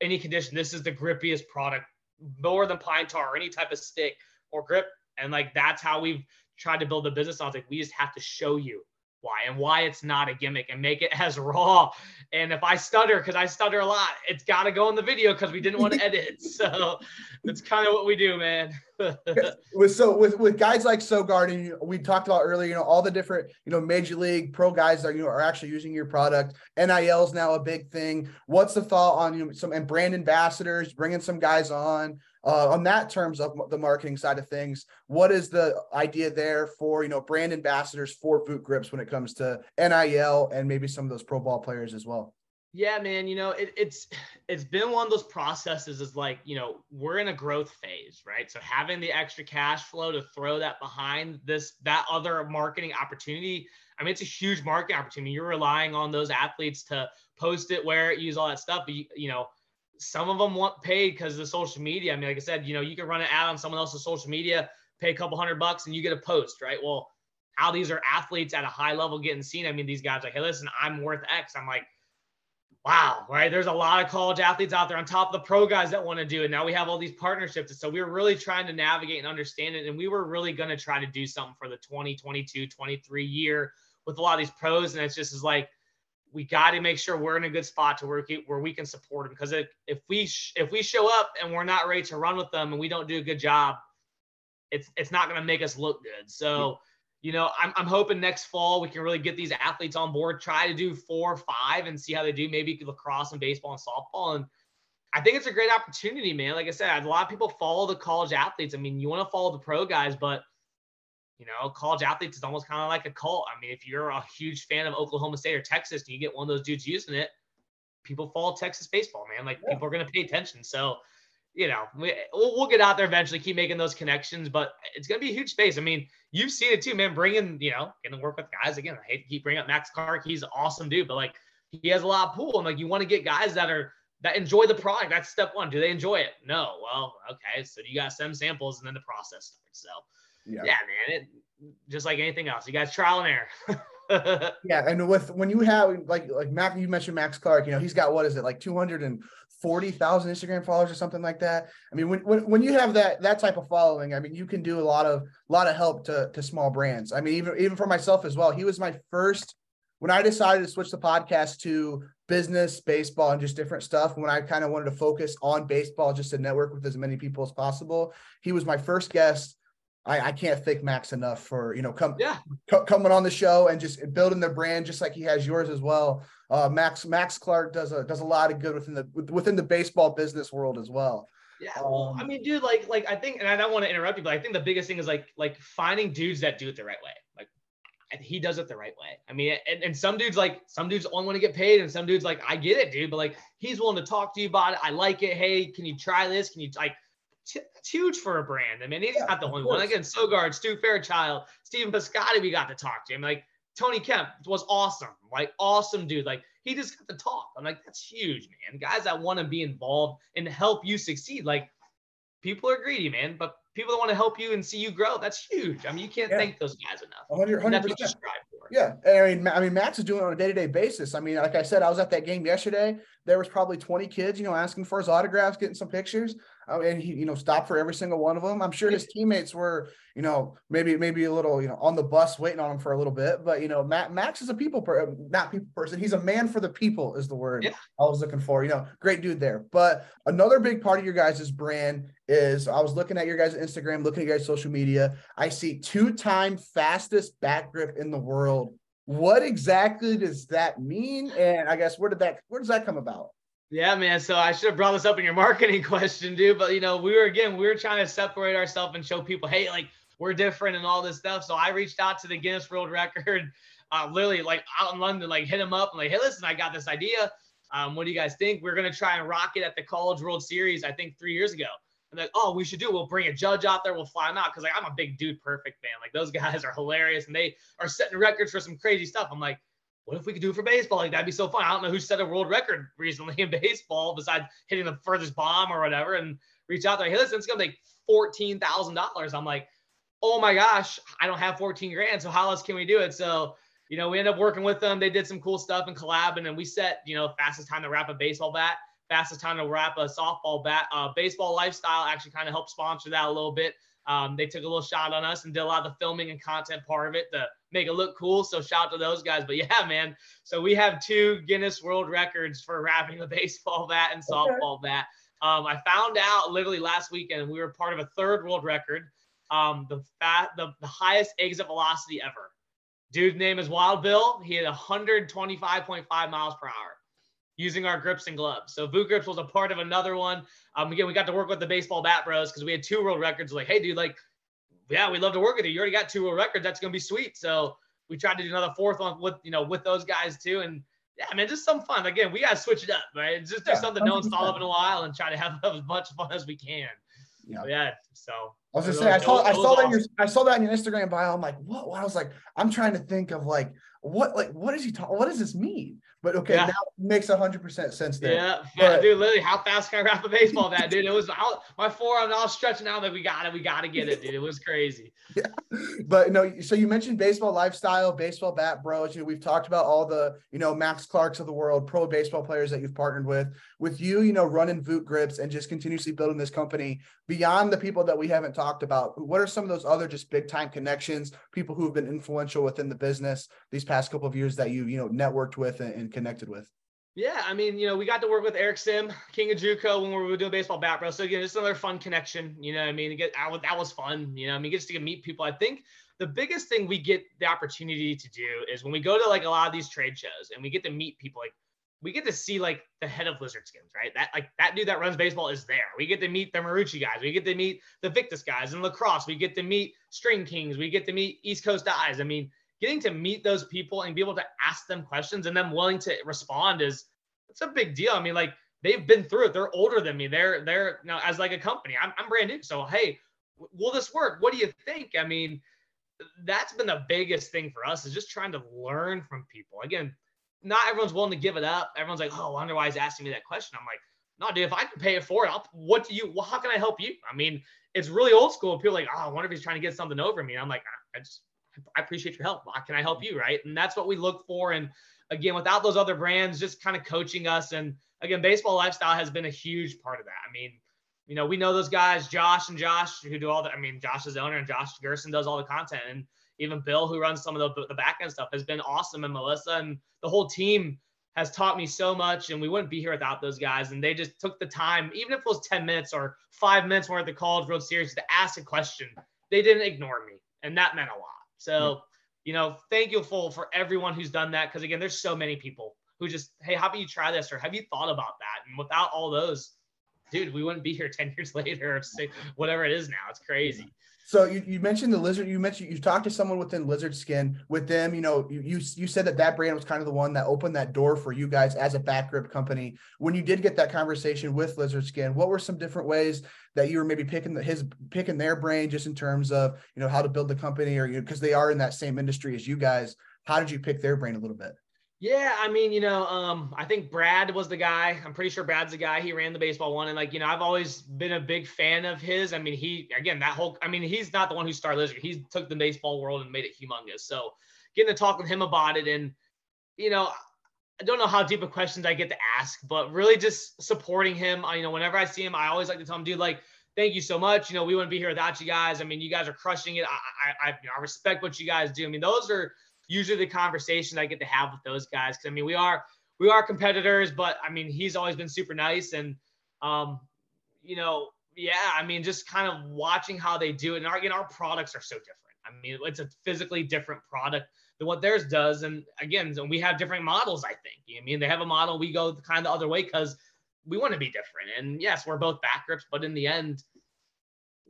any condition. This is the grippiest product more than pine tar or any type of stick or grip. And like that's how we've tried to build the business. I was like, we just have to show you why and why it's not a gimmick and make it as raw. And if I stutter, because I stutter a lot, it's got to go in the video because we didn't want to edit. So that's kind of what we do, man. with so with with guys like Sogard and we talked about earlier, you know, all the different you know major league pro guys that you know are actually using your product. NIL is now a big thing. What's the thought on you know, some and brand ambassadors bringing some guys on? uh, on that terms of the marketing side of things what is the idea there for you know brand ambassadors for VukGripz when it comes to nil and maybe some of those pro ball players as well yeah man you know it, it's it's been one of those processes is like you know we're in a growth phase right so having the extra cash flow to throw that behind this that other marketing opportunity i mean it's a huge marketing opportunity you're relying on those athletes to post it wear it use all that stuff but you, you know some of them want paid because the social media. I mean, like I said, you know, you can run an ad on someone else's social media, pay a couple hundred bucks, and you get a post, right? Well, how these are athletes at a high level getting seen. I mean, these guys like, hey, listen, I'm worth X. I'm like, wow, right? There's a lot of college athletes out there on top of the pro guys that want to do it. Now we have all these partnerships. So we were really trying to navigate and understand it. And we were really going to try to do something for the 2022, 23 year with a lot of these pros. And it's just is like, we got to make sure we're in a good spot to where, where we can support them. Because if we sh- if we show up and we're not ready to run with them and we don't do a good job, it's it's not going to make us look good. So, you know, I'm I'm hoping next fall we can really get these athletes on board, try to do four or five and see how they do. Maybe lacrosse and baseball and softball. And I think it's a great opportunity, man. Like I said, a lot of people follow the college athletes. I mean, you want to follow the pro guys, but you know, college athletes is almost kind of like a cult. I mean, if you're a huge fan of Oklahoma State or Texas and you get one of those dudes using it, people follow Texas baseball, man. Like yeah. people are going to pay attention. So, you know, we, we'll, we'll, get out there eventually, keep making those connections, but it's going to be a huge space. I mean, you've seen it too, man. Bringing, you know, getting to work with guys again. I hate to keep bringing up Max Clark. He's an awesome dude, but like he has a lot of pool. And like you want to get guys that are, that enjoy the product. That's step one. Do they enjoy it? No. Well, okay. So you got some samples and then the process starts. So, yeah, yeah man. It, just like anything else. You guys trial and error. yeah, and with when you have like like Mac, you mentioned Max Clark. You know, he's got what is it like two hundred and forty thousand Instagram followers or something like that. I mean, when, when when you have that that type of following, I mean, you can do a lot of a lot of help to to small brands. I mean, even even for myself as well. He was my first when I decided to switch the podcast to business, baseball, and just different stuff, when I kind of wanted to focus on baseball just to network with as many people as possible, he was my first guest I, I can't thank Max enough for you know come yeah. Co- coming on the show and just building their brand just like he has yours as well. Uh, Max Max Clark does a does a lot of good within the within the baseball business world as well. Yeah, well, um, I mean, dude, like like I think, and I don't want to interrupt you, but I think the biggest thing is like like finding dudes that do it the right way. Like he does it the right way. I mean, and, and some dudes like some dudes only want to get paid, and some dudes like I get it, dude, but like he's willing to talk to you about it. I like it. Hey, can you try this? Can you like? It's huge for a brand. I mean, he's yeah, not the only one. Again, Sogard, Stu Fairchild, Stephen Piscotty, we got to talk to him. Like Tony Kemp was awesome, like awesome dude. Like he just got to talk. I'm like, that's huge, man. Guys that want to be involved and help you succeed. Like people are greedy, man, but people that want to help you and see you grow, that's huge. I mean, you can't yeah. thank those guys enough. 100, 100%. That's what you strive for. Yeah, I mean, I mean, Max is doing it on a day-to-day basis. I mean, like I said, I was at that game yesterday. There was probably 20 kids, you know, asking for his autographs, getting some pictures. Oh, and he, you know, stopped for every single one of them. I'm sure his teammates were, you know, maybe maybe a little, you know, on the bus waiting on him for a little bit. But you know, Matt, Max is a people, per, not people person. He's a man for the people, is the word yeah. I was looking for. You know, great dude there. But another big part of your guys' brand is I was looking at your guys' Instagram, looking at your guys' social media. I see two-time fastest bat grip in the world. What exactly does that mean? And I guess where did that where does that come about? Yeah, man. So I should have brought this up in your marketing question, dude. But you know, we were again, we were trying to separate ourselves and show people, hey, like we're different and all this stuff. So I reached out to the Guinness World Record, uh, literally like out in London, like hit him up and like, hey, listen, I got this idea. Um, what do you guys think? We're gonna try and rock it at the College World Series, I think three years ago. And like, oh, we should do. It. We'll bring a judge out there. We'll fly him out because like I'm a big dude perfect fan. Like those guys are hilarious and they are setting records for some crazy stuff. I'm like, what if we could do it for baseball? Like that'd be so fun. I don't know who set a world record recently in baseball besides hitting the furthest bomb or whatever. And reach out there, hey, listen, it's gonna make fourteen thousand dollars. I'm like, oh my gosh, I don't have 14 grand. So how else can we do it? So you know, we end up working with them. They did some cool stuff and collab, and then we set, you know, fastest time to wrap a baseball bat, fastest time to wrap a softball bat. Uh, baseball lifestyle actually kind of helped sponsor that a little bit. Um, they took a little shot on us and did a lot of the filming and content part of it to make it look cool. So shout out to those guys. But yeah, man. So we have two Guinness World Records for wrapping a baseball bat and softball bat. Um, I found out literally last weekend we were part of a third world record, um, the fat, the, the highest exit velocity ever. Dude's name is Wild Bill. He had 125.5 miles per hour using our grips and gloves. So VukGripz was a part of another one. Um, again, we got to work with the baseball bat bros because we had two world records. Like, hey, dude, like, yeah, we'd love to work with you. You already got two world records. That's gonna be sweet. So we tried to do another fourth one with you know with those guys too. And yeah, man, just some fun. Again, we gotta switch it up, right? Just do yeah, something 100%. no one's thought of in a while and try to have as much fun as we can. Yeah. yeah. So I was just saying, I saw I saw that awesome. your I saw that in your Instagram bio. I'm like, what? I was like, I'm trying to think of like what like what is he talking? What does this mean? But okay, yeah. now makes hundred percent sense there. Yeah, but, dude, literally, how fast can I wrap a baseball bat, dude? It was out, my forearm all stretching out like we got it, we got to get it, dude. It was crazy. Yeah, but no, so you mentioned baseball lifestyle, baseball bat bros. You know, we've talked about all the you know Max Clarks of the world, pro baseball players that you've partnered with. With you, you know, running VukGripz and just continuously building this company beyond the people that we haven't talked about. What are some of those other just big time connections, people who have been influential within the business these past couple of years that you you know networked with and, and connected with? Yeah, I mean, you know, we got to work with Eric Sim, King of JUCO, when we were doing baseball bat bro. So again, just another fun connection. You know, I mean, get that was fun. You know, I mean, gets to meet people. I think the biggest thing we get the opportunity to do is when we go to like a lot of these trade shows and we get to meet people, like we get to see like the head of Lizard Skins, right? That like that dude that runs baseball is there. We get to meet the Marucci guys. We get to meet the Victus guys in lacrosse. We get to meet String Kings. We get to meet East Coast Dyes. I mean, getting to meet those people and be able to ask them questions and them willing to respond is it's a big deal. I mean, like they've been through it. They're older than me. They're they're you as like a company. I'm I'm brand new. So hey, will this work? What do you think? I mean, that's been the biggest thing for us is just trying to learn from people. Again, not everyone's willing to give it up. Everyone's like, oh, I wonder why he's asking me that question. I'm like, no, dude, if I can pay it for it, I'll, what do you, well, how can I help you? I mean, it's really old school. People like, oh, I wonder if he's trying to get something over me. I'm like, I just, I appreciate your help. How can I help you? Right. And that's what we look for. And again, without those other brands, just kind of coaching us. And again, baseball lifestyle has been a huge part of that. I mean, you know, we know those guys, Josh and Josh, who do all the, I mean, Josh is the owner and Josh Gerson does all the content. And even Bill, who runs some of the, the back end stuff, has been awesome. And Melissa and the whole team has taught me so much. And we wouldn't be here without those guys. And they just took the time, even if it was 10 minutes or five minutes more at the College World Series, to ask a question. They didn't ignore me. And that meant a lot. So, hmm. you know, thank you full for everyone who's done that. Cause again, there's so many people who just, hey, how about you try this? Or have you thought about that? And without all those, dude, we wouldn't be here 10 years later or say, whatever it is now. It's crazy. So you, you mentioned the lizard. You mentioned you talked to someone within Lizard Skin. With them, you know, you, you you said that that brand was kind of the one that opened that door for you guys as a bat grip company. When you did get that conversation with Lizard Skin, what were some different ways that you were maybe picking the, his picking their brain just in terms of you know how to build the company or you because they are in that same industry as you guys. How did you pick their brain a little bit? Yeah, I mean, you know, um, I think Brad was the guy. I'm pretty sure Brad's the guy. He ran the baseball one, and like, you know, I've always been a big fan of his. I mean, he again that whole. I mean, he's not the one who started Lizard. He took the baseball world and made it humongous. So, getting to talk with him about it, and you know, I don't know how deep of questions I get to ask, but really just supporting him. I, you know, whenever I see him, I always like to tell him, dude, like, thank you so much. You know, we wouldn't be here without you guys. I mean, you guys are crushing it. I, I, I, you know, I respect what you guys do. I mean, those are usually the conversation I get to have with those guys. Cause I mean, we are, we are competitors, but I mean, he's always been super nice. And, um, you know, yeah, I mean, just kind of watching how they do it. And our, again, our products are so different. I mean, it's a physically different product than what theirs does. And again, we have different models, I think. I mean, they have a model, we go kind of the other way because we want to be different. And yes, we're both bat grips, but in the end,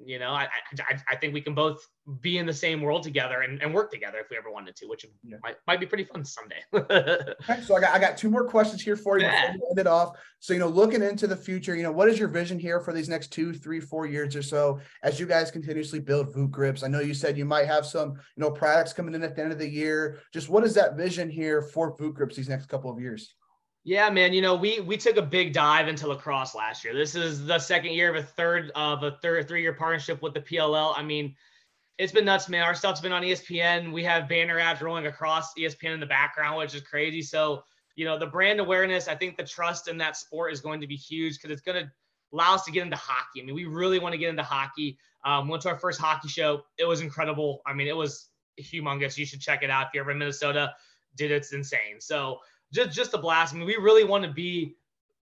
you know, I, I, I think we can both be in the same world together and, and work together if we ever wanted to, which yeah. might, might be pretty fun someday. okay, so I got, I got two more questions here for you yeah. before we end it off. So, you know, looking into the future, you know, what is your vision here for these next two, three, four years or so as you guys continuously build VukGripz? I know you said you might have some, you know, products coming in at the end of the year. Just what is that vision here for VukGripz these next couple of years? Yeah, man. You know, we we took a big dive into lacrosse last year. This is the second year of a third of a third three year partnership with the PLL. I mean, it's been nuts, man. Our stuff's been on ESPN. We have banner ads rolling across ESPN in the background, which is crazy. So, you know, the brand awareness, I think the trust in that sport is going to be huge because it's going to allow us to get into hockey. I mean, we really want to get into hockey. Um, went to our first hockey show. It was incredible. I mean, it was humongous. You should check it out if you're ever in Minnesota. Dude, it's insane. So just just a blast. I mean, we really want to be.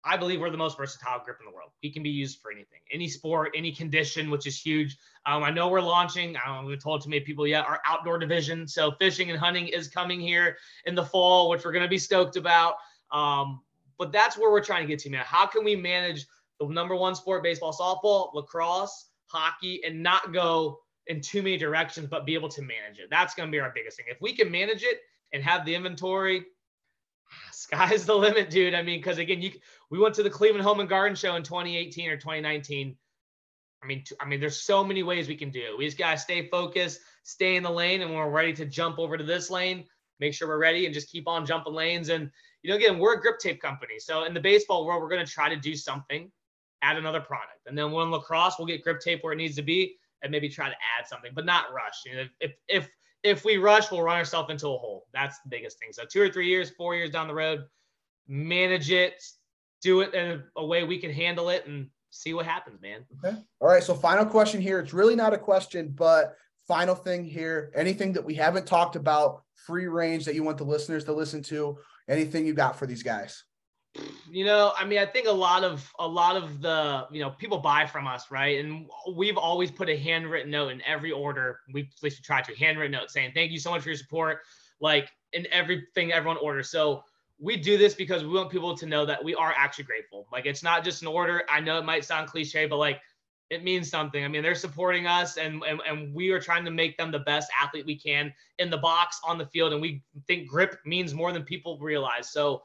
I believe we're the most versatile grip in the world. We can be used for anything, any sport, any condition, which is huge. Um, I know we're launching. I don't know, we've told too many people yet. Our outdoor division, so fishing and hunting, is coming here in the fall, which we're going to be stoked about. Um, but that's where we're trying to get to, man. How can we manage the number one sport, baseball, softball, lacrosse, hockey, and not go in too many directions, but be able to manage it? That's going to be our biggest thing. If we can manage it and have the inventory sky's the limit, dude. I mean, because again, you we went to the Cleveland Home and Garden Show in 2018 or 2019. I mean, I mean, there's so many ways we can do. It. We just gotta stay focused, stay in the lane, and we're ready to jump over to this lane, make sure we're ready and just keep on jumping lanes. And you know, again, we're a grip tape company, so in the baseball world, we're gonna try to do something, add another product, and then when lacrosse, we'll get grip tape where it needs to be, and maybe try to add something, but not rush. You know, if if if we rush, we'll run ourselves into a hole. That's the biggest thing. So two or three years, four years down the road, manage it, do it in a way we can handle it, and see what happens, man. Okay. All right. So final question here. It's really not a question, but final thing here. Anything that we haven't talked about, free range that you want the listeners to listen to. Anything you got for these guys? You know i mean i think a lot of a lot of the you know people buy from us right? And we've always put a handwritten note in every order. We at least try to handwritten note saying thank you so much for your support like in everything everyone orders. So we do this because we want people to know that we are actually grateful. Like it's not just an order. I know it might sound cliche but like it means something. I mean they're supporting us and, and and we are trying to make them the best athlete we can in the box on the field and we think grip means more than people realize. So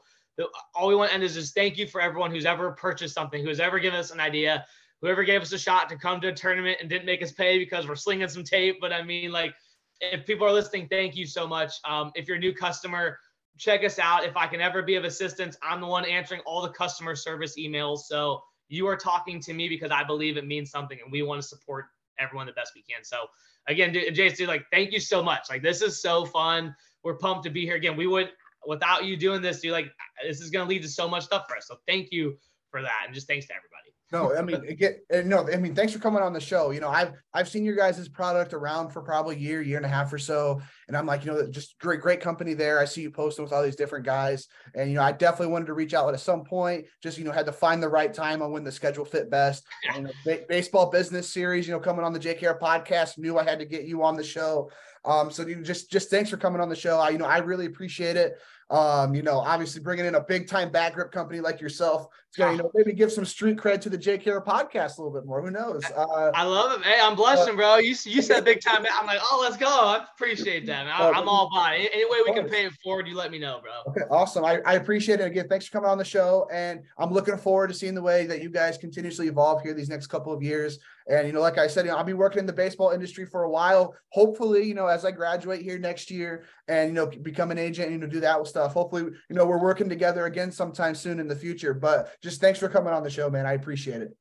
all we want to end is just thank you for everyone who's ever purchased something, who's ever given us an idea, whoever gave us a shot to come to a tournament and didn't make us pay because we're slinging some tape. But I mean, like, if people are listening, thank you so much. Um, if you're a new customer, check us out. If I can ever be of assistance, I'm the one answering all the customer service emails. So you are talking to me because I believe it means something and we want to support everyone the best we can. So again, Jason, like, thank you so much. Like, this is so fun. We're pumped to be here again. We would without you doing this, you like this is going to lead to so much stuff for us. So thank you for that, and just thanks to everybody. No, I mean, get no, I mean, thanks for coming on the show. You know, I've I've seen your guys' product around for probably a year, year and a half or so, and I'm like, you know, just great, great company there. I see you posting with all these different guys, and you know, I definitely wanted to reach out at some point. Just you know, had to find the right time on when the schedule fit best. Yeah. And baseball business series, you know, coming on the JKR podcast, knew I had to get you on the show. Um, so you just just thanks for coming on the show. I you know, I really appreciate it. Um, you know, obviously bringing in a big time bat grip company like yourself, gonna, you know, maybe give some street cred to the JKR podcast a little bit more. Who knows? Uh, I love it. Hey, I'm blushing, uh, bro. You you said big time. I'm like, oh, let's go. I appreciate that. I, am all about it. Any way we can pay it forward, you let me know, bro. Okay, awesome. I, I appreciate it. Again, thanks for coming on the show. And I'm looking forward to seeing the way that you guys continuously evolve here these next couple of years. And, you know, like I said, you know, I'll be working in the baseball industry for a while. Hopefully, you know, as I graduate here next year and, you know, become an agent and, you know, do that with stuff. Hopefully, you know, we're working together again sometime soon in the future. But just thanks for coming on the show, man. I appreciate it.